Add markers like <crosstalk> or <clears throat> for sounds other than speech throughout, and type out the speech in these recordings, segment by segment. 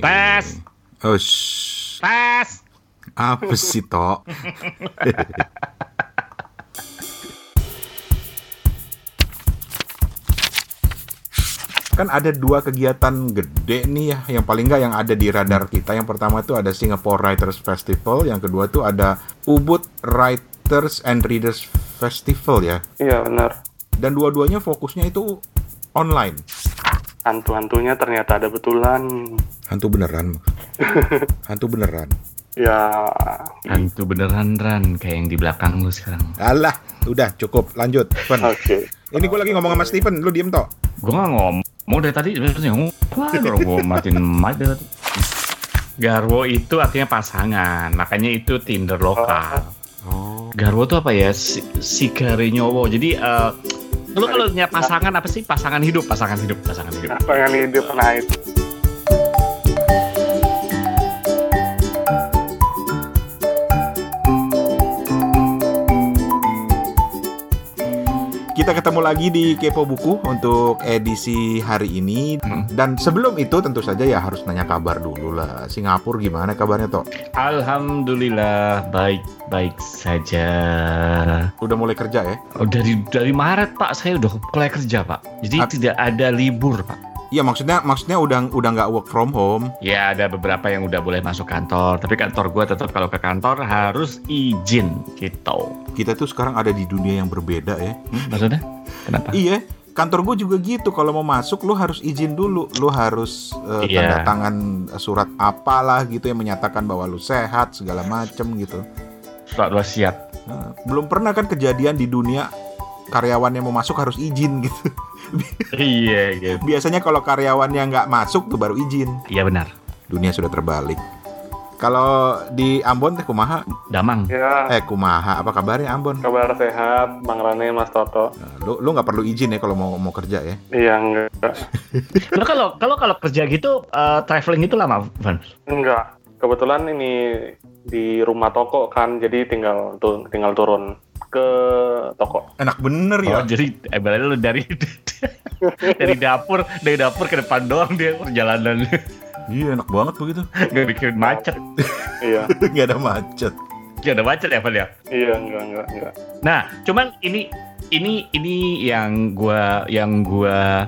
Tes. Shh. Tes. apa sih Tok? <laughs> kan ada dua kegiatan gede nih ya yang paling nggak yang ada di radar kita yang pertama itu ada Singapore Writers Festival yang kedua itu ada Ubud Writers and Readers Festival ya Iya benar. dan dua-duanya fokusnya itu online Hantu-hantunya ternyata ada betulan. hantu beneran <laughs> hantu beneran Ya Hantu beneran Ran kayak yang di belakang lu sekarang. alah udah cukup lanjut oke. ini gue lagi ngomong sama Steven lu diem Tok Gua nggak ngomong dari tadi sebenarnya ngomong. Gua matiin mic dari tadi. Garwo itu artinya pasangan, makanya itu Tinder lokal. oh Garwo itu apa ya? Si, nyowo. Jadi eh lu kalau punya pasangan apa sih? Pasangan hidup, pasangan hidup, pasangan hidup. Apa yang hidup naik? Kita ketemu lagi di Kepo Buku untuk edisi hari ini. Hmm. Dan sebelum itu tentu saja ya harus nanya kabar dulu lah. Singapura gimana kabarnya toh? Alhamdulillah baik-baik saja. Udah mulai kerja ya? Oh, dari dari Maret Pak, saya udah mulai kerja Pak. Jadi Ap- tidak ada libur Pak. Iya maksudnya maksudnya udah udah nggak work from home. Ya ada beberapa yang udah boleh masuk kantor, tapi kantor gua tetap kalau ke kantor harus izin gitu. Kita tuh sekarang ada di dunia yang berbeda ya. Hmm, maksudnya? Kenapa? Iya. Kantor gue juga gitu. Kalau mau masuk, lu harus izin dulu. Lu harus eh, Iya. tanda tangan surat apalah gitu yang menyatakan bahwa lu sehat segala macem gitu. Surat wasiat. Nah, belum pernah kan kejadian di dunia karyawan yang mau masuk harus izin gitu. <laughs> iya gitu. Biasanya kalau karyawannya nggak masuk tuh baru izin. Iya benar. Dunia sudah terbalik. Kalau di Ambon teh kumaha? Damang. Ya Eh kumaha? Apa kabarnya Ambon? kabar sehat, Bang Rane, Mas Toto. Nah, lu lu nggak perlu izin ya kalau mau mau kerja ya? Iya enggak. <laughs> Kalau kalau kalau kerja gitu eh, traveling itu lama, Van? Enggak. Kebetulan ini di rumah toko kan, jadi tinggal tuh tinggal turun ke toko. Enak bener Oh, ya. jadi ibaratnya lu dari <laughs> dari dapur dari dapur ke depan doang dia perjalanan Iya enak banget begitu. nggak bikin macet. Iya. <laughs> Nggak ada macet. Gak ada macet ya, Van ya? iya enggak enggak enggak. Nah, cuman ini ini ini yang gua yang gua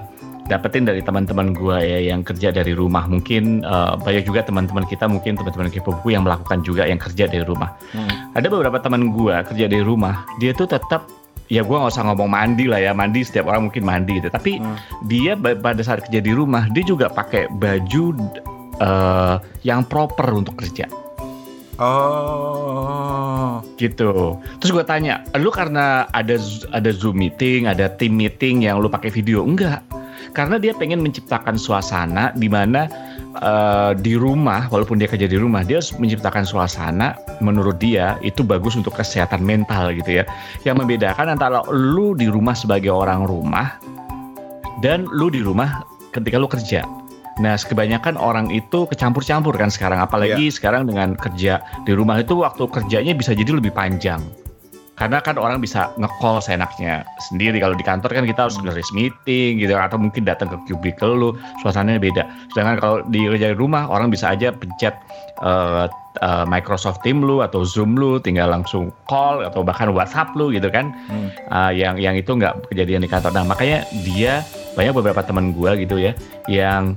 dapetin dari teman-teman gua ya yang kerja dari rumah. Mungkin eh, banyak juga teman-teman kita mungkin teman-teman kepo buku yang melakukan juga yang kerja dari rumah. Hmm. Ada beberapa teman gua kerja dari rumah, dia tuh tetap ya gua nggak usah ngomong mandi lah ya mandi setiap orang mungkin mandi gitu tapi Hmm. dia pada saat kerja di rumah dia juga pakai baju eh, yang proper untuk kerja Oh. gitu. Terus gue tanya, lu karena ada ada zoom meeting, ada team meeting yang lu pakai video? Enggak, karena dia pengen menciptakan suasana di mana eh, di rumah, walaupun dia kerja di rumah, dia harus menciptakan suasana menurut dia itu bagus untuk kesehatan mental gitu ya. Yang membedakan antara lu di rumah sebagai orang rumah dan lu di rumah ketika lu kerja. Nah, kebanyakan orang itu kecampur-campur kan sekarang, apalagi sekarang dengan kerja di rumah itu waktu kerjanya bisa jadi lebih panjang. Karena kan orang bisa nge-call seenaknya sendiri. Kalau di kantor kan kita harus ngeris meeting gitu atau mungkin datang ke cubicle lu, suasananya beda. Sedangkan kalau di kerja di rumah orang bisa aja pencet eh, eh, Microsoft Team lu atau Zoom lu, tinggal langsung call atau bahkan WhatsApp lu gitu kan. Hmm. Ah, yang yang itu nggak kejadian di kantor. Nah makanya dia banyak beberapa teman gua gitu ya yang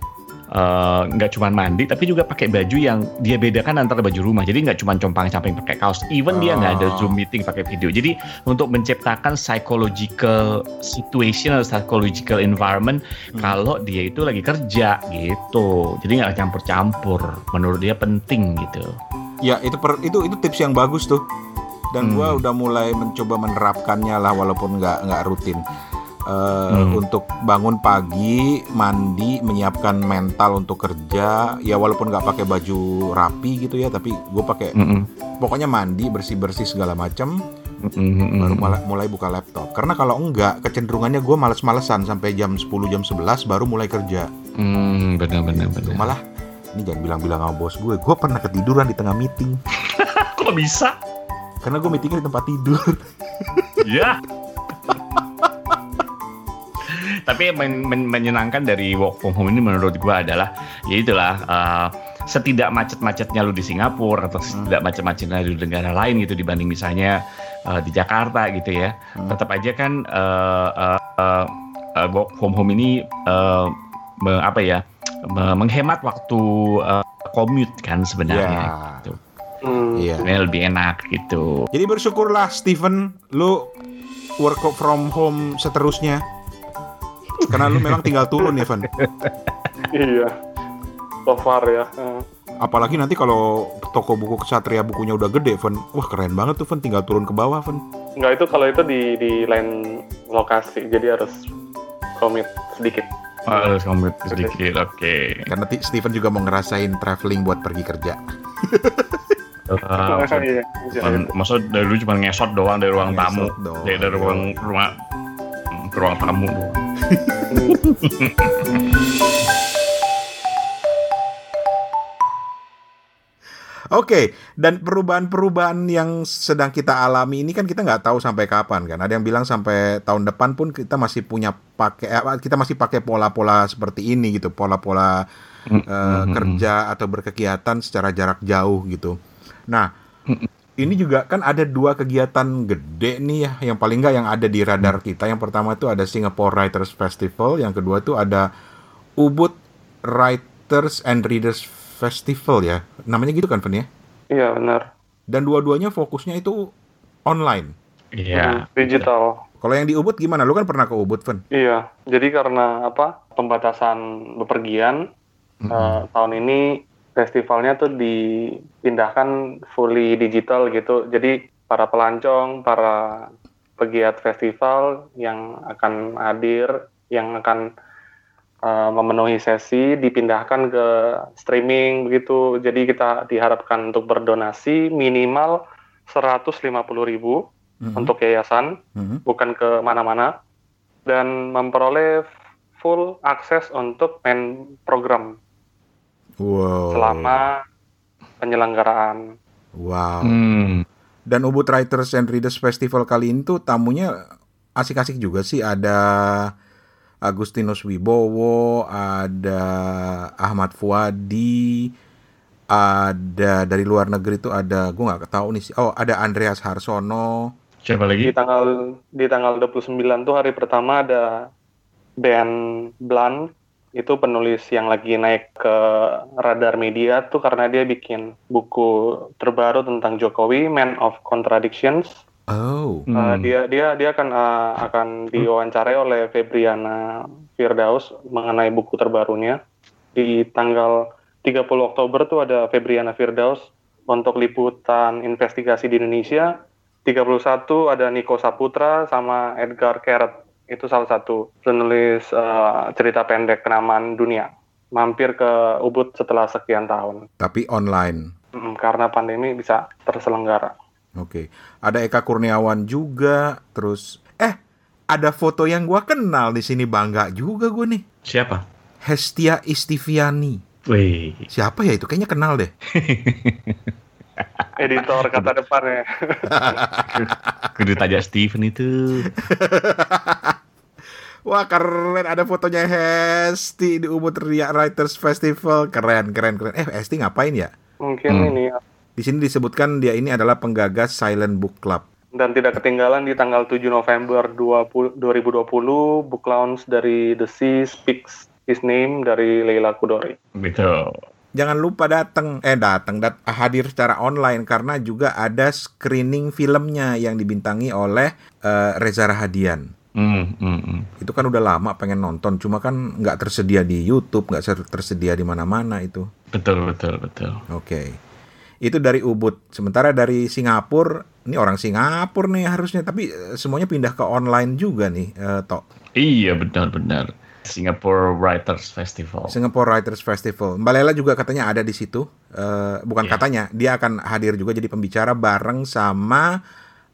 eh, nggak cuma mandi tapi juga pakai baju yang dia bedakan antara baju rumah. Jadi nggak cuma compang-camping pakai kaos. Even dia nggak ada Oh. zoom meeting pakai video. Jadi untuk menciptakan psychological situation atau psychological environment Hmm. kalau dia itu lagi kerja gitu. Jadi nggak campur-campur. Menurut dia penting gitu. Ya itu per- itu itu tips yang bagus tuh. Dan Hmm. gua udah mulai mencoba menerapkannya lah walaupun nggak nggak rutin. Eh, Hmm. Untuk bangun pagi, mandi, menyiapkan mental untuk kerja. Ya walaupun nggak pakai baju rapi gitu ya, tapi gue pakai Mm-mm. pokoknya mandi bersih bersih segala macam. Mm-mm. Baru mulai, mulai buka laptop. Karena kalau enggak, kecenderungannya gue males-malesan sampai jam 10 jam 11 baru mulai kerja. Hmm, benar-benar Gitu. benar. Malah ini jangan bilang-bilang sama bos gue, gue pernah ketiduran di tengah meeting. <laughs> Kok bisa? Karena gue meetingnya di tempat tidur. Ya. <laughs> Tapi men- men- menyenangkan dari work from home ini menurut gua adalah ya itulah uh, setidak macet-macetnya lu di Singapura atau setidak macet-macetnya di negara lain gitu dibanding misalnya uh, di Jakarta gitu ya. Tetap aja kan uh, uh, uh, uh, work from home ini uh, me- apa ya me- menghemat waktu uh, commute kan sebenarnya. Ya. Gitu. Hmm. Iya. Sebenarnya lebih enak gitu. Jadi bersyukurlah Steven, lu work from home seterusnya. Karena lu memang tinggal turun ya, Van. Iya. So far ya. Apalagi nanti kalau toko buku kesatria bukunya udah gede, Van. Wah keren banget tuh, Van. Tinggal turun ke bawah, Van. Enggak itu kalau itu di di lain lokasi, jadi harus komit sedikit. Harus commute sedikit, oke. Karena ti- Steven juga mau ngerasain traveling buat pergi kerja. Uh, <laughs> Iya. Cuman, masa dari dulu cuma ngesot doang dari ruang tamu, doang. dari, dari ruang rumah ke ruang tamu doang. Oke, dan perubahan-perubahan yang sedang kita alami ini kan kita nggak tahu sampai kapan kan. Ada yang bilang sampai tahun depan pun kita masih punya pakai eh, kita masih pakai pola-pola seperti ini gitu, pola-pola eh, kerja atau berkegiatan secara jarak jauh gitu. Nah, ini juga kan ada dua kegiatan gede nih ya, yang paling nggak yang ada di radar kita. Yang pertama itu ada Singapore Writers Festival, yang kedua itu ada Ubud Writers and Readers Festival ya. Namanya gitu kan, Fen ya? Iya benar. Dan dua-duanya fokusnya itu online. Iya. Hmm, Digital. Kalau yang di Ubud gimana? Lu kan pernah ke Ubud, Fen? Iya. Jadi karena apa? Pembatasan bepergian eh, tahun ini festivalnya tuh dipindahkan fully digital gitu. Jadi para pelancong, para pegiat festival yang akan hadir, yang akan eh, memenuhi sesi dipindahkan ke streaming begitu. Jadi kita diharapkan untuk berdonasi minimal 150.000 ribu Mhm. untuk yayasan, Mhm. bukan ke mana-mana, dan memperoleh full akses untuk main program Wow. selama penyelenggaraan. Wow. Hmm. Dan Ubud Writers and Readers Festival kali ini tuh tamunya asik-asik juga sih. Ada Agustinus Wibowo, ada Ahmad Fuadi, ada dari luar negeri tuh ada gue nggak tahu nih sih. Oh, ada Andreas Harsono. Siapa Di lagi? tanggal di tanggal 29 tuh hari pertama ada band Blunt itu penulis yang lagi naik ke radar media tuh karena dia bikin buku terbaru tentang Jokowi, Man of Contradictions. Oh. Uh, Hmm. dia dia dia akan uh, akan diwawancarai oleh Febriana Firdaus mengenai buku terbarunya di tanggal 30 Oktober tuh ada Febriana Firdaus untuk liputan investigasi di Indonesia 31 ada Niko Saputra sama Edgar Keret itu salah satu penulis uh, cerita pendek kenamaan dunia mampir ke Ubud setelah sekian tahun Tapi online. Mm, karena pandemi bisa terselenggara Oke. Ada Eka Kurniawan juga. Terus eh ada foto yang gua kenal di sini bangga juga gue nih. Siapa? Hestia Istiviani. Wih. Siapa ya itu? Kayaknya kenal deh. <laughs> <laughs> editor kata depan ya <laughs> Kudu tanya Steven itu. <laughs> Wah keren ada fotonya Hesti di Ubud Ria Writers Festival keren keren keren eh Hesti ngapain ya mungkin Hmm. ini di sini disebutkan dia ini adalah penggagas Silent Book Club dan tidak ketinggalan di tanggal 7 November 20, 2020 book launch dari The Sea Speaks His Name dari Leila Kudori. Gitu. Jangan lupa datang eh datang dat hadir secara online karena juga ada screening filmnya yang dibintangi oleh eh, Reza Rahadian Hmm, hmm, hmm. itu kan udah lama pengen nonton cuma kan nggak tersedia di YouTube nggak tersedia di mana-mana itu Betul, betul, betul. Oke. Itu dari Ubud. Sementara dari Singapura, ini orang Singapura nih harusnya, tapi eh, semuanya pindah ke online juga nih, eh, Tok. Iya, benar-benar. Singapore Writers Festival. Singapore Writers Festival. Mbak Lela juga katanya ada di situ. Eh, bukan Iya. katanya, dia akan hadir juga jadi pembicara bareng sama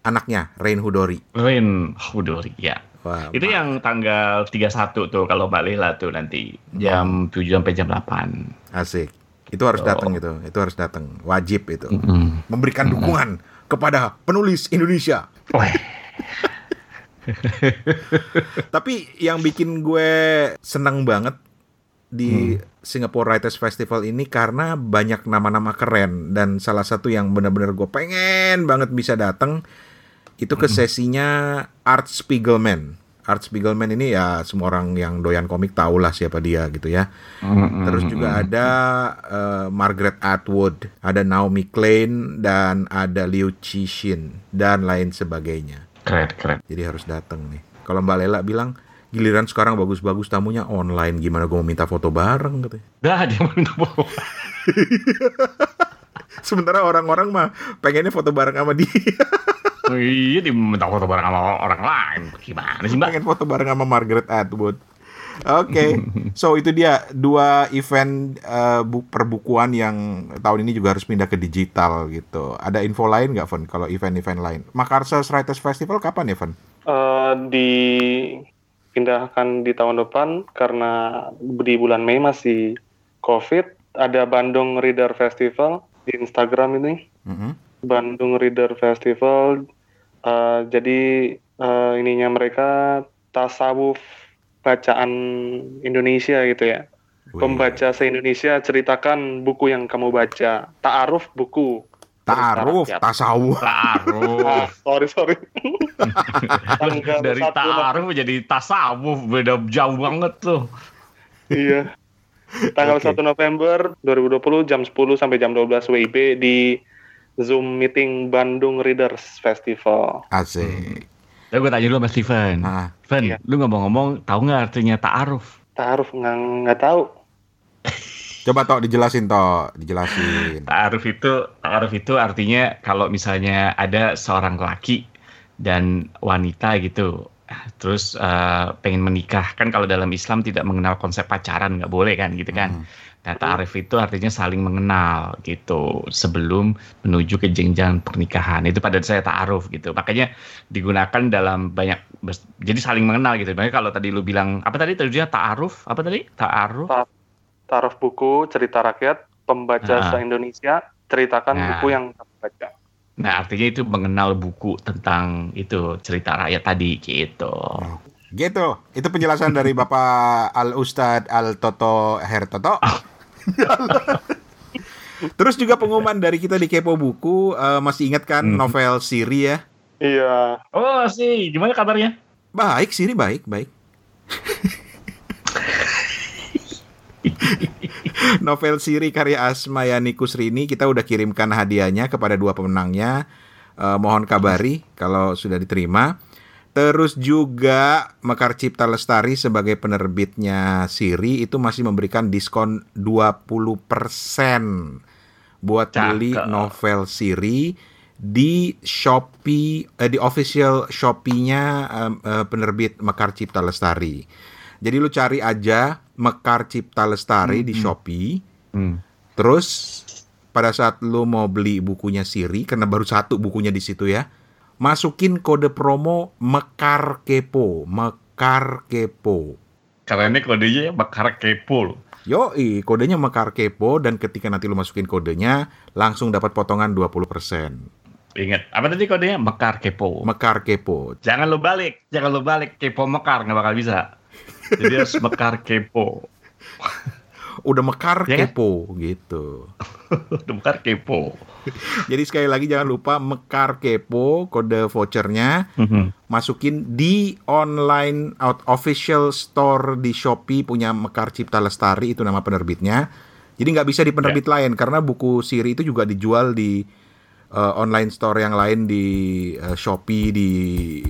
anaknya, Rain Hudori. Rain Hudori, ya. Wah, Itu yang tanggal 31 tuh kalau Mbak Lela tuh nanti jam 7 sampai jam 8. asik. Itu harus Oh. datang itu. Itu harus datang. Wajib itu. Hmm. Memberikan dukungan kepada penulis Indonesia. <laughs> Tapi yang bikin gue seneng banget di Singapore Writers Festival ini karena banyak nama-nama keren dan salah satu yang benar-benar gue pengen banget bisa datang itu ke sesinya Art Spiegelman. Art Spiegelman ini ya semua orang yang doyan komik tahu lah siapa dia gitu ya. Terus juga ada eh, Margaret Atwood, ada Naomi Klein dan ada Liu Cixin dan lain sebagainya. Keren, keren. Jadi harus datang nih. Kalau Mbak Lela bilang giliran sekarang bagus-bagus tamunya online gimana gue mau minta foto bareng katanya. Dah dia mau minta foto. <laughs> Sementara orang-orang mah pengennya foto bareng sama dia. Oh, iya dia minta foto bareng sama orang lain. Gimana sih mbak? pengen foto bareng sama Margaret Atwood. Oke, so itu dia dua event bu- perbukuan yang tahun ini juga harus pindah ke digital gitu. Ada info lain nggak, Van? Kalau event-event lain, Makassar Writers Festival kapan ya, Van? Eh, dipindahkan di tahun depan karena di bulan Mei masih COVID. Ada Bandung Reader Festival di Instagram ini. Mhm. Bandung Reader Festival. eh, jadi eh, ininya mereka tasawuf bacaan Indonesia gitu ya. Pembaca se-Indonesia ceritakan buku yang kamu baca. Ta'aruf buku. Ta'aruf, tasawuf. Ah, Taruh. sorry sorry. <laughs> Tanggal Dari taruh jadi tasawuf beda jauh banget tuh. Iya. Tanggal Oke. 1 November 2020 jam 10 sampai jam 12 WIB di Zoom meeting Bandung Readers Festival. Asik. Ya gue tanya dulu sama Steven. Nah, Steven, Iya. lu ngomong-ngomong tahu nggak artinya ta'aruf? Taruh nggak nggak tahu. coba toh dijelasin toh, dijelasin. Ta'aruf itu ta'aruf itu artinya kalau misalnya ada seorang laki dan wanita gitu terus eh, pengen menikah kan kalau dalam Islam tidak mengenal konsep pacaran nggak boleh kan gitu kan. Hmm. Nah, ta'aruf itu artinya saling mengenal gitu sebelum menuju ke jenjang pernikahan. Itu pada saya ta'aruf gitu. Makanya digunakan dalam banyak jadi saling mengenal gitu. Makanya kalau tadi lu bilang apa tadi tujuannya ta'aruf? Apa tadi? Ta'aruf? Ta- Taruh buku cerita rakyat pembaca Nah. se-Indonesia ceritakan Nah. buku yang kamu baca. Nah, artinya itu mengenal buku tentang itu cerita rakyat tadi gitu. Gitu. Itu penjelasan dari <laughs> Bapak Al Ustad Al Toto Hertoto. <laughs> Terus juga pengumuman dari kita di Kepo Buku eh, masih ingat kan Hmm. novel Siri ya? Iya. Oh sih, gimana kabarnya? Baik, Siri baik, baik. <laughs> Novel Siri karya Asmayani Kusrini kita udah kirimkan hadiahnya kepada dua pemenangnya. Eh, mohon kabari kalau sudah diterima. Terus juga Mekar Cipta Lestari sebagai penerbitnya Siri itu masih memberikan diskon 20% buat beli novel Siri di Shopee eh, di official Shopee-nya eh, eh, penerbit Mekar Cipta Lestari. Jadi lu cari aja Mekar Cipta Lestari di Shopee. Hmm. Terus pada saat lu mau beli bukunya Siri karena baru satu bukunya di situ ya. Masukin kode promo Mekar Kepo, Mekar Kepo. Karena ini kodenya bakar kepo loh. Yoi, kodenya Mekar Kepo dan ketika nanti lu masukin kodenya langsung dapat potongan 20%. Ingat, apa tadi kodenya? Mekar kepo. Mekar Kepo. jangan lu balik, jangan lu balik. Kepo mekar, nggak bakal bisa. Jadi harus mekar kepo. Udah Mekar Ya kan? Kepo gitu. Udah mekar kepo. Jadi sekali lagi jangan lupa Mekar Kepo kode vouchernya masukin di online out official store di Shopee punya Mekar Cipta Lestari itu nama penerbitnya. Jadi nggak bisa di penerbit lain karena buku Siri itu juga dijual di eh, online store yang lain di eh, Shopee di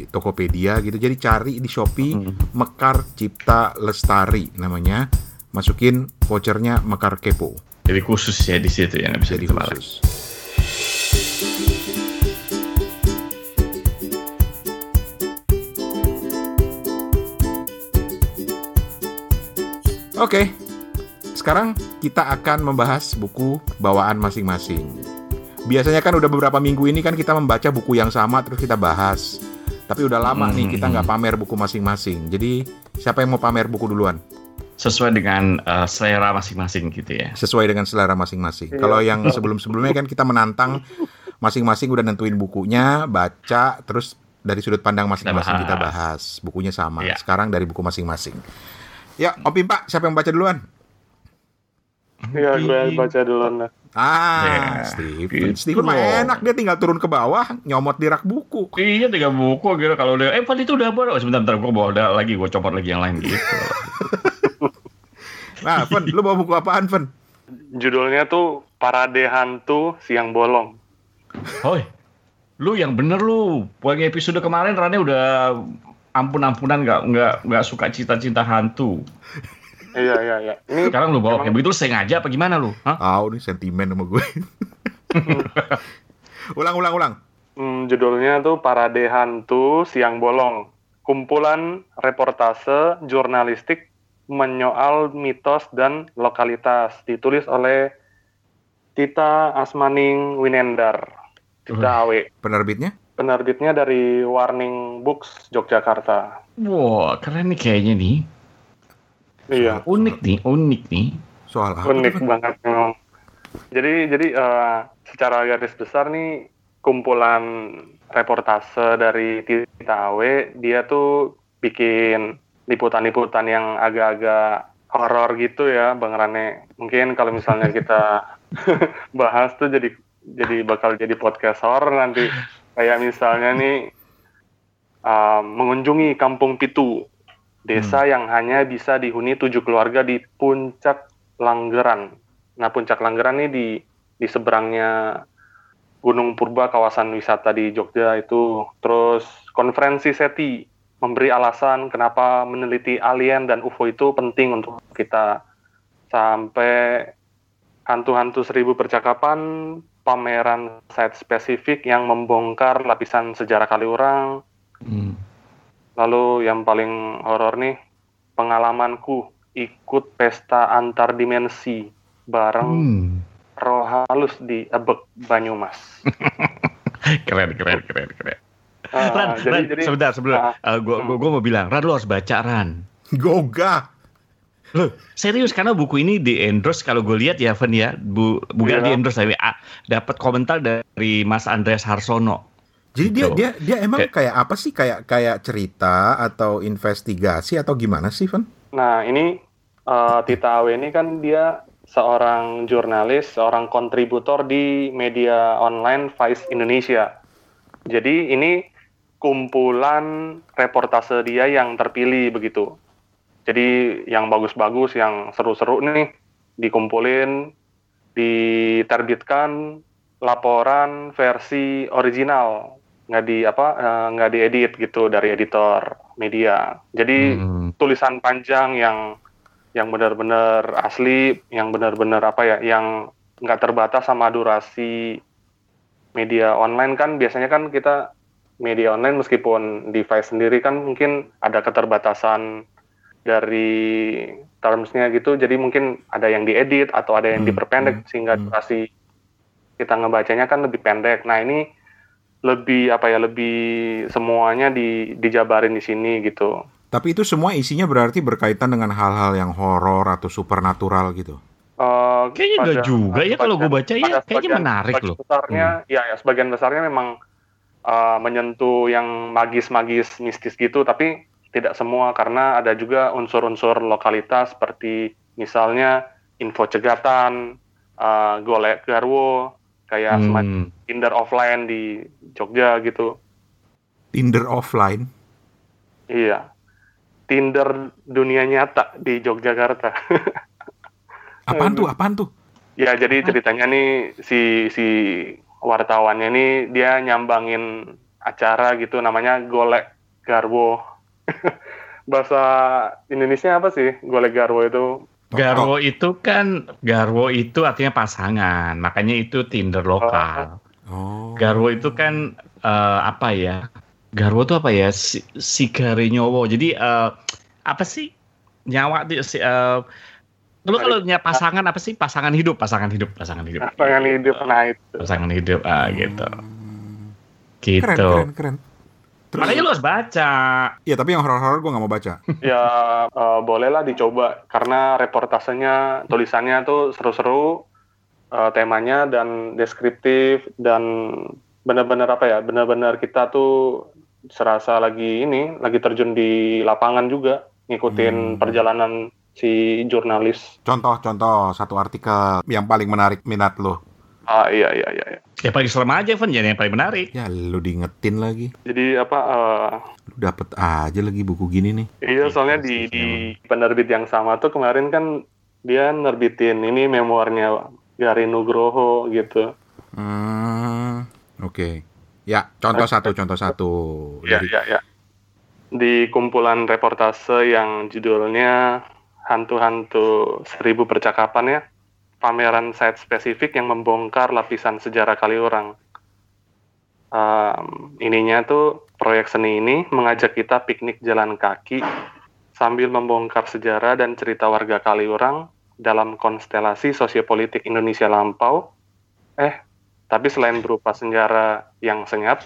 Tokopedia gitu. Jadi cari di Shopee Mekar Cipta Lestari namanya. Masukin vouchernya Mekar Kepo. Jadi khusus ya di situ ya, bisa Jadi ditebak. khusus. Oke, sekarang kita akan membahas buku bawaan masing-masing. Biasanya kan udah beberapa minggu ini kan kita membaca buku yang sama terus kita bahas. Tapi udah lama nih kita nggak pamer buku masing-masing. Jadi siapa yang mau pamer buku duluan? Sesuai dengan eh, selera masing-masing gitu ya. sesuai dengan selera masing-masing. Iya. Kalau yang sebelum-sebelumnya kan kita menantang masing-masing udah nentuin bukunya, baca, terus dari sudut pandang masing-masing kita bahas. bahas. Bukunya sama. Iya. Sekarang dari buku masing-masing. Ya, Om Pimpa, siapa yang baca duluan? Iya, gue baca dulu nah. Ah, Ya, Steven. gitu Steven mah enak dia tinggal turun ke bawah, nyomot di rak buku. Iya tiga buku gitu kalau udah eh itu udah baru sebentar bentar gue bawa ada lagi gue copot lagi yang lain gitu. <laughs> Nah, Fen, lu bawa buku apaan, Fen? Judulnya tuh Parade Hantu Siang Bolong. Hoi, lu yang bener lu. Poin episode kemarin Rane udah ampun-ampunan nggak nggak nggak suka cinta-cinta hantu. Iya, iya, iya. Ini Sekarang lu bawa kayak begitu sengaja apa gimana lu? Hah? Tahu nih sentimen sama gue. <laughs> ulang, ulang, ulang. Hmm, judulnya tuh Parade Hantu Siang Bolong. Kumpulan reportase jurnalistik menyoal mitos dan lokalitas. Ditulis oleh Tita Asmaning Winendar. Tita Awe. Penerbitnya? Penerbitnya dari Warning Books, Yogyakarta. Wah keren nih kayaknya nih. Iya, Unik nih, unik nih. Soal apa? unik banget memang. Jadi, jadi eh, secara garis besar nih, kumpulan reportase dari Tita Awe, dia tuh bikin liputan-liputan yang agak-agak horor gitu ya, Bang Rane. Mungkin kalau misalnya kita <laughs> bahas tuh jadi jadi bakal jadi podcast horor nanti. Kayak misalnya nih uh, mengunjungi Kampung Pitu, desa yang hanya bisa dihuni tujuh keluarga di Puncak Langgeran. Nah, Puncak Langgeran ini di di seberangnya Gunung Purba, kawasan wisata di Jogja itu. Terus konferensi SETI memberi alasan kenapa meneliti alien dan UFO itu penting untuk kita. Sampai hantu-hantu seribu percakapan, pameran site spesifik yang membongkar lapisan sejarah Kaliurang, Hmm. Lalu yang paling horor nih, pengalamanku ikut pesta antar dimensi bareng Hmm. roh halus di Ebek Banyumas. <laughs> Keren, keren, keren, keren. Ah, Ran, jadi, Ran, jadi sebentar, sebentar. Ah, Eh, gua, gua, gua mau bilang, Ran lu harus baca Ran. Goga. Loh, serius karena buku ini di endorse kalau gue lihat ya, Ven ya, bu, bukan Iya. di endorse tapi ah, dapat komentar dari Mas Andreas Harsono. Jadi dia Gitu. dia dia emang Kayak- kayak apa sih? Kayak kayak cerita atau investigasi atau gimana sih, Fen? Nah, ini eh, Tita Awe ini kan dia seorang jurnalis, seorang kontributor di media online Vice Indonesia. Jadi ini kumpulan reportase dia yang terpilih begitu. Jadi yang bagus-bagus, yang seru-seru nih dikumpulin, diterbitkan laporan versi original, nggak di apa, eh, nggak diedit gitu dari editor media. Jadi Hmm. tulisan panjang yang yang benar-benar asli, yang benar-benar apa ya, yang nggak terbatas sama durasi media online kan biasanya kan kita media online meskipun device sendiri kan mungkin ada keterbatasan dari termsnya gitu, jadi mungkin ada yang diedit atau ada yang Hmm, diperpendek hmm, sehingga hmm. durasi kita ngebacanya kan lebih pendek. Nah ini lebih apa ya, lebih semuanya di, dijabarin di sini gitu. Tapi itu semua isinya berarti berkaitan dengan hal-hal yang horor atau supernatural gitu. Eh, Kayaknya enggak pada- juga ya kalau gue baca ya, kayaknya sebagian- menarik loh. Hmm. Besarnya, ya, ya sebagian besarnya memang eh, menyentuh yang magis-magis mistis gitu, tapi tidak semua karena ada juga unsur-unsur lokalitas seperti misalnya info cegatan, eh, golek garwo, kayak semacam Hmm. Tinder offline di Jogja gitu. Tinder offline. Iya. Tinder dunia nyata di Yogyakarta. <laughs> Apaan tuh? Apaan tuh? Ya, jadi ceritanya nih si si wartawannya nih dia nyambangin acara gitu namanya Golek Garwo. <laughs> Bahasa Indonesia apa sih Golek Garwo itu? Garwo itu kan Garwo itu artinya pasangan, makanya itu Tinder lokal. Oh. Garwo itu kan eh, apa ya? Garwo itu apa ya? Si, sigare nyowo. Jadi eh, apa sih? Nyawa di si, eh, lu kalau punya pasangan apa sih? Pasangan hidup, pasangan hidup, pasangan hidup. Pasangan hidup nah itu. Pasangan hidup ah gitu. Hmm. Gitu. Keren, keren, keren. Terus, Makanya lu harus baca. ya tapi yang horor-horor gue nggak mau baca. <laughs> Ya eh, bolehlah dicoba karena reportasenya tulisannya tuh seru-seru eh, temanya dan deskriptif dan benar-benar apa ya benar-benar kita tuh serasa lagi ini lagi terjun di lapangan juga ngikutin Hmm. perjalanan si jurnalis. Contoh-contoh satu artikel yang paling menarik minat lo. Ah iya iya iya. iya. Ya paling serem aja, Van. Jadi yang paling menarik. Ya lu diingetin lagi. Jadi apa? eh, Lu dapet aja lagi buku gini nih. iya soalnya di di penerbit yang sama tuh kemarin kan dia nerbitin ini memoirnya Gari Nugroho gitu. Hmm, oke. Ya, contoh satu, contoh satu. Iya iya iya. Di kumpulan reportase yang judulnya Hantu-hantu Seribu Percakapan ya, pameran site spesifik yang membongkar lapisan sejarah Kaliurang. Um, ininya tuh proyek seni ini mengajak kita piknik jalan kaki sambil membongkar sejarah dan cerita warga Kaliurang dalam konstelasi sosiopolitik Indonesia lampau. Eh, tapi selain berupa sejarah yang senyap,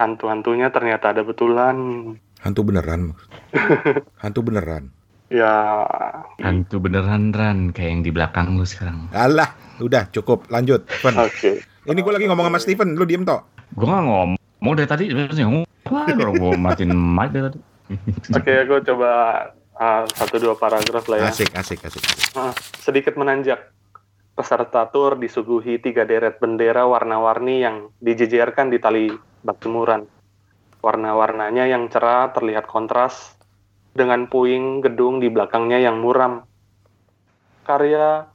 hantu-hantunya ternyata ada betulan. hantu beneran. <laughs> hantu beneran. Ya, Hantu beneran, Ran. Kayak yang di belakang lu sekarang. Alah, udah cukup. Lanjut, oke. Ini gue lagi ngomong sama Steven, lu diem toh. Gue nggak ngomong dari tadi. Sebenarnya ngomong. Orang gue matiin mic dari tadi. <laughs> Oke, aku coba uh, satu dua paragraf lah ya. Asik, asik, asik. Ah, sedikit menanjak. Peserta tur disuguhi tiga deret bendera warna-warni yang dijejerkan di tali bak jemuran. Warna-warnanya yang cerah terlihat kontras dengan puing gedung di belakangnya yang muram. Karya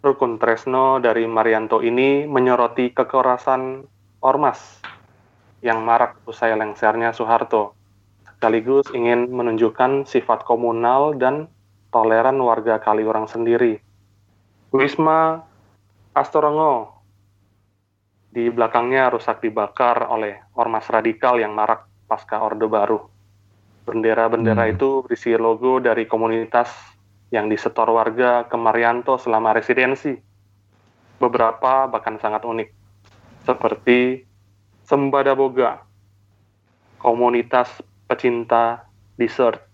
Rukun Tresno dari Marianto ini menyoroti kekerasan Ormas yang marak usai lengsernya Soeharto, sekaligus ingin menunjukkan sifat komunal dan toleran warga Kaliurang sendiri. Wisma Astorongo di belakangnya rusak dibakar oleh ormas radikal yang marak pasca Orde Baru. Bendera-bendera Hmm. itu berisi logo dari komunitas yang disetor warga ke Marianto selama residensi. Beberapa bahkan sangat unik, seperti Sembada Boga, komunitas pecinta dessert,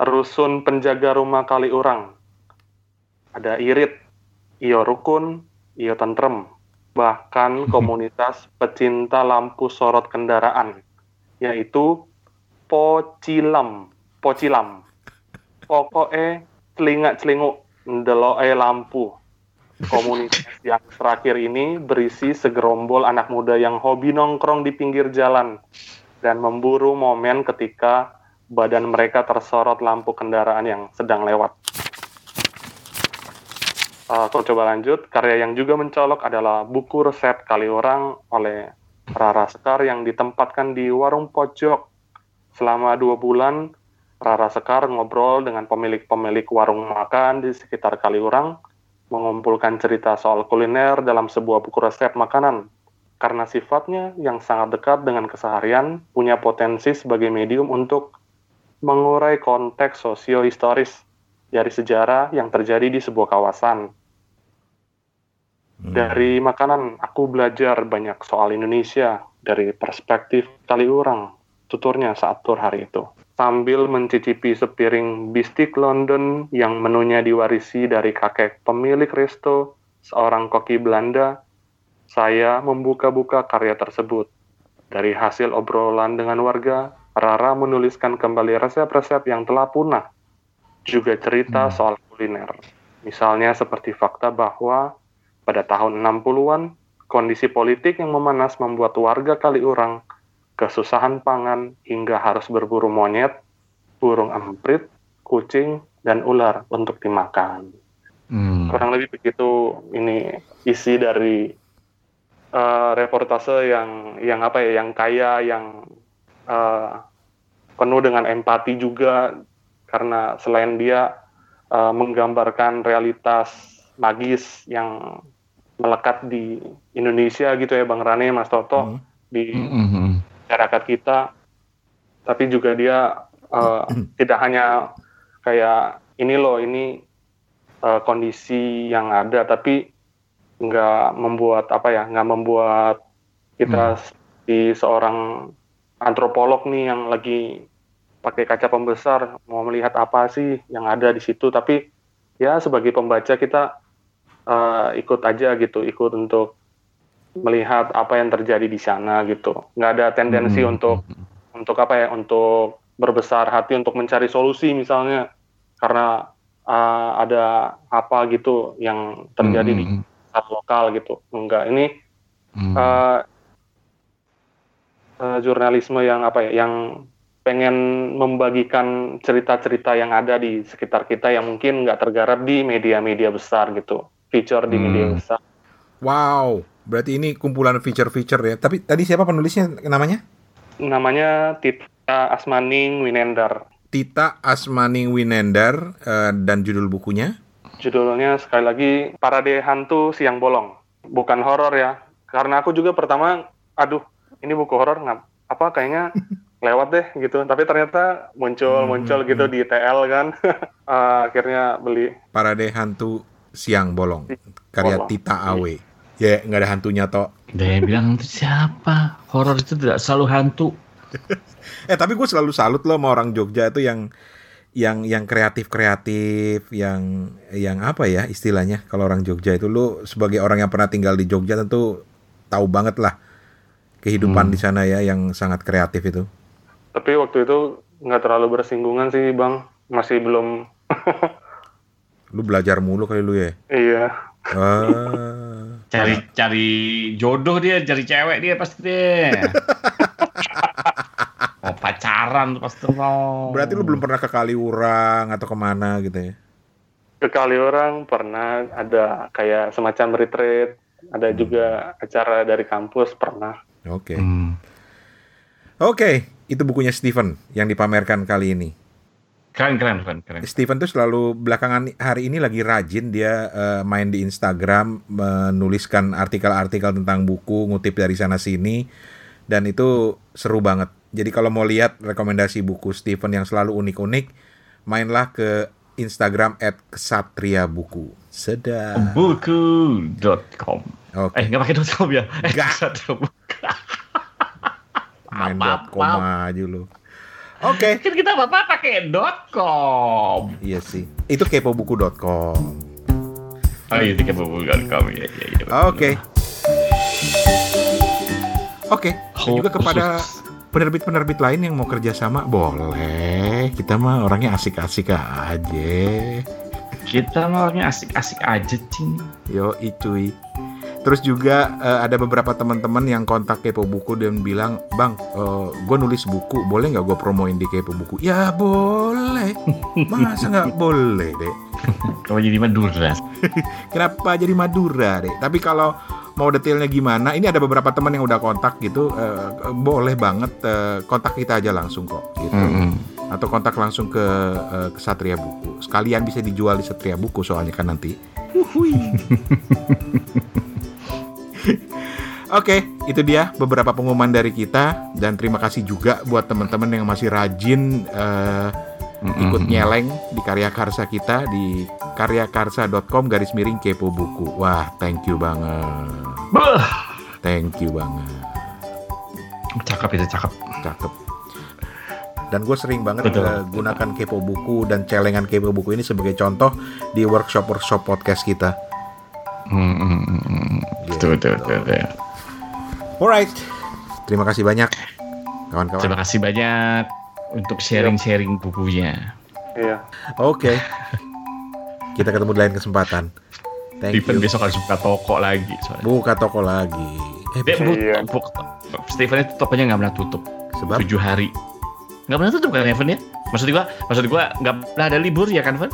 Rusun Penjaga Rumah Kaliurang, ada Irit, Iyo Rukun, Iyo Tentrem, bahkan <laughs> komunitas pecinta lampu sorot kendaraan, yaitu Pocilam, Pocilam. Pokoknya celingak celinguk ndeloke lampu. Komunitas yang terakhir ini berisi segerombol anak muda yang hobi nongkrong di pinggir jalan dan memburu momen ketika badan mereka tersorot lampu kendaraan yang sedang lewat. Uh, coba lanjut. Karya yang juga mencolok adalah buku resep kali orang oleh Rara Sekar yang ditempatkan di warung pojok. Selama dua bulan, Rara Sekar ngobrol dengan pemilik-pemilik warung makan di sekitar Kaliurang, mengumpulkan cerita soal kuliner dalam sebuah buku resep makanan. Karena sifatnya yang sangat dekat dengan keseharian, punya potensi sebagai medium untuk mengurai konteks sosio-historis dari sejarah yang terjadi di sebuah kawasan. Hmm. Dari makanan, aku belajar banyak soal Indonesia dari perspektif Kaliurang, tuturnya saat tur hari itu. Sambil mencicipi sepiring bistik London yang menunya diwarisi dari kakek pemilik resto, seorang koki Belanda, saya membuka-buka karya tersebut. Dari hasil obrolan dengan warga, Rara menuliskan kembali resep-resep yang telah punah, juga cerita Hmm. soal kuliner. Misalnya seperti fakta bahwa pada tahun 60-an, kondisi politik yang memanas membuat warga Kaliurang kesusahan pangan hingga harus berburu monyet, burung emprit, kucing, dan ular untuk dimakan. Hmm. Kurang lebih begitu ini isi dari eh, reportase yang yang apa ya, yang kaya, yang eh, penuh dengan empati juga karena selain dia eh, menggambarkan realitas magis yang melekat di Indonesia gitu ya Bang Rane, Mas Toto Hmm. di Hmm, hmm. Masyarakat kita, tapi juga dia eh, <clears throat> tidak hanya kayak ini loh ini eh, kondisi yang ada, tapi nggak membuat apa ya, nggak membuat kita di seorang antropolog nih yang lagi pakai kaca pembesar mau melihat apa sih yang ada di situ, tapi ya sebagai pembaca kita eh, ikut aja gitu, ikut untuk melihat apa yang terjadi di sana gitu. Nggak ada tendensi Hmm. untuk untuk apa ya untuk berbesar hati untuk mencari solusi misalnya karena uh, ada apa gitu yang terjadi di Hmm, saat lokal gitu enggak ini hmm. uh, uh, jurnalisme yang apa ya yang pengen membagikan cerita-cerita yang ada di sekitar kita yang mungkin nggak tergarap di media-media besar gitu feature di media Hmm. besar Wow, berarti ini kumpulan feature-feature ya. Tapi tadi siapa penulisnya namanya? namanya Tita Asmaning Winendar Tita Asmaning Winendar eh, dan judul bukunya judulnya sekali lagi Parade Hantu Siang Bolong bukan horor ya karena aku juga pertama aduh ini buku horor nggak apa kayaknya <laughs> lewat deh gitu tapi ternyata muncul Hmm, muncul hmm, gitu di TL kan Eh, <laughs> akhirnya beli Parade Hantu Siang Bolong karya Bolong. Tita Awe. Ya, nggak ada hantunya toh. Dia bilang itu siapa? Horor itu tidak selalu hantu. <laughs> Eh tapi gue selalu salut loh sama orang Jogja itu yang yang yang kreatif kreatif, yang yang apa ya istilahnya kalau orang Jogja itu lu sebagai orang yang pernah tinggal di Jogja tentu tahu banget lah kehidupan Hmm. di sana ya yang sangat kreatif itu. tapi waktu itu nggak terlalu bersinggungan sih bang masih belum <laughs> Lu belajar mulu kali lu ya. iya Ah. Cari cari jodoh dia, cari cewek dia pasti deh. <laughs> oh pacaran tuh pasti mau. Berarti lu belum pernah ke Kaliurang atau ke mana gitu ya? ke Kaliurang pernah ada kayak semacam retreat ada juga acara dari kampus pernah Oke. Hmm. Oke, itu bukunya Steven yang dipamerkan kali ini. Keren keren keren keren. Steven tuh selalu belakangan hari ini lagi rajin dia eh, main di Instagram menuliskan artikel-artikel tentang buku, ngutip dari sana sini dan itu seru banget. Jadi kalau mau lihat rekomendasi buku Steven yang selalu unik-unik, mainlah ke Instagram @kesatriabuku. Sedap. Buku.com. Oke, Eh nggak pakai .com ya? Eh, Nggak. satu. main .com aja lu. Oke, Kan kita bapak pakai .com. iya sih. Itu kepobuku.com. Oh iya, pakai buku.com ya. ya, ya, Oke. Oke, dan juga kepada penerbit-penerbit lain yang mau kerjasama boleh. Kita mah orangnya asik-asik aja. Kita maunya asik-asik aja, cing. Yo cuy. Terus juga eh, ada beberapa teman-teman yang kontak Kepo Buku dan bilang, Bang, gue nulis buku, boleh nggak gue promoin di Kepo Buku? Ya boleh. <laughs> Masa nggak boleh deh? Kalau jadi Madura. Kenapa jadi Madura <laughs> deh? Tapi kalau mau detailnya gimana, ini ada beberapa teman yang udah kontak gitu, eh, boleh banget eh, kontak kita aja langsung kok. Gitu. Hmm. Atau kontak langsung ke, eh, ke Satria Buku. Sekalian bisa dijual di Satria Buku soalnya kan nanti. <laughs> Oke, itu dia beberapa pengumuman dari kita dan terima kasih juga buat teman-teman yang masih rajin eh, ikut nyeleng di karya karsa kita di karyakarsa.com garis miring kepo buku. Wah, thank you banget. Thank you banget. cakep itu cakep. Cakep. Dan gue sering banget Betul. eh, gunakan kepo buku dan celengan kepo buku ini sebagai contoh di workshop-workshop podcast kita. Hmm, hmm, hmm, hmm. Betul, betul, betul, betul. Alright, terima kasih banyak kawan-kawan. Terima kasih banyak untuk sharing-sharing bukunya. iya Oke, kita ketemu di lain kesempatan. Thank Steven you. besok harus buka toko lagi soalnya. Buka toko lagi. Eh, Dia bu, Iya. bu, Steven itu tokonya nggak pernah tutup sebab tujuh hari. Nggak pernah tutup kan Evan ya? Maksud gua, maksud gua nggak pernah ada libur ya kan, Evan?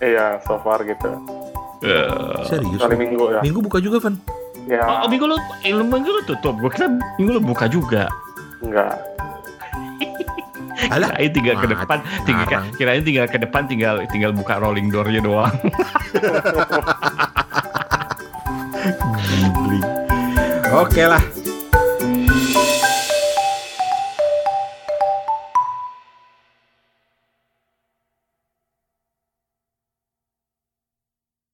iya so far gitu Eh, serius. kali minggu ya Minggu buka juga, Van. ya Oh, minggu lu, eh, lu minggu lu tutup. Gua kira minggu lu buka juga. enggak <laughs> Alah, Kirain tinggal ke depan, tinggal ngarang. kirain tinggal ke depan tinggal tinggal buka rolling door-nya doang. <laughs> Oke lah,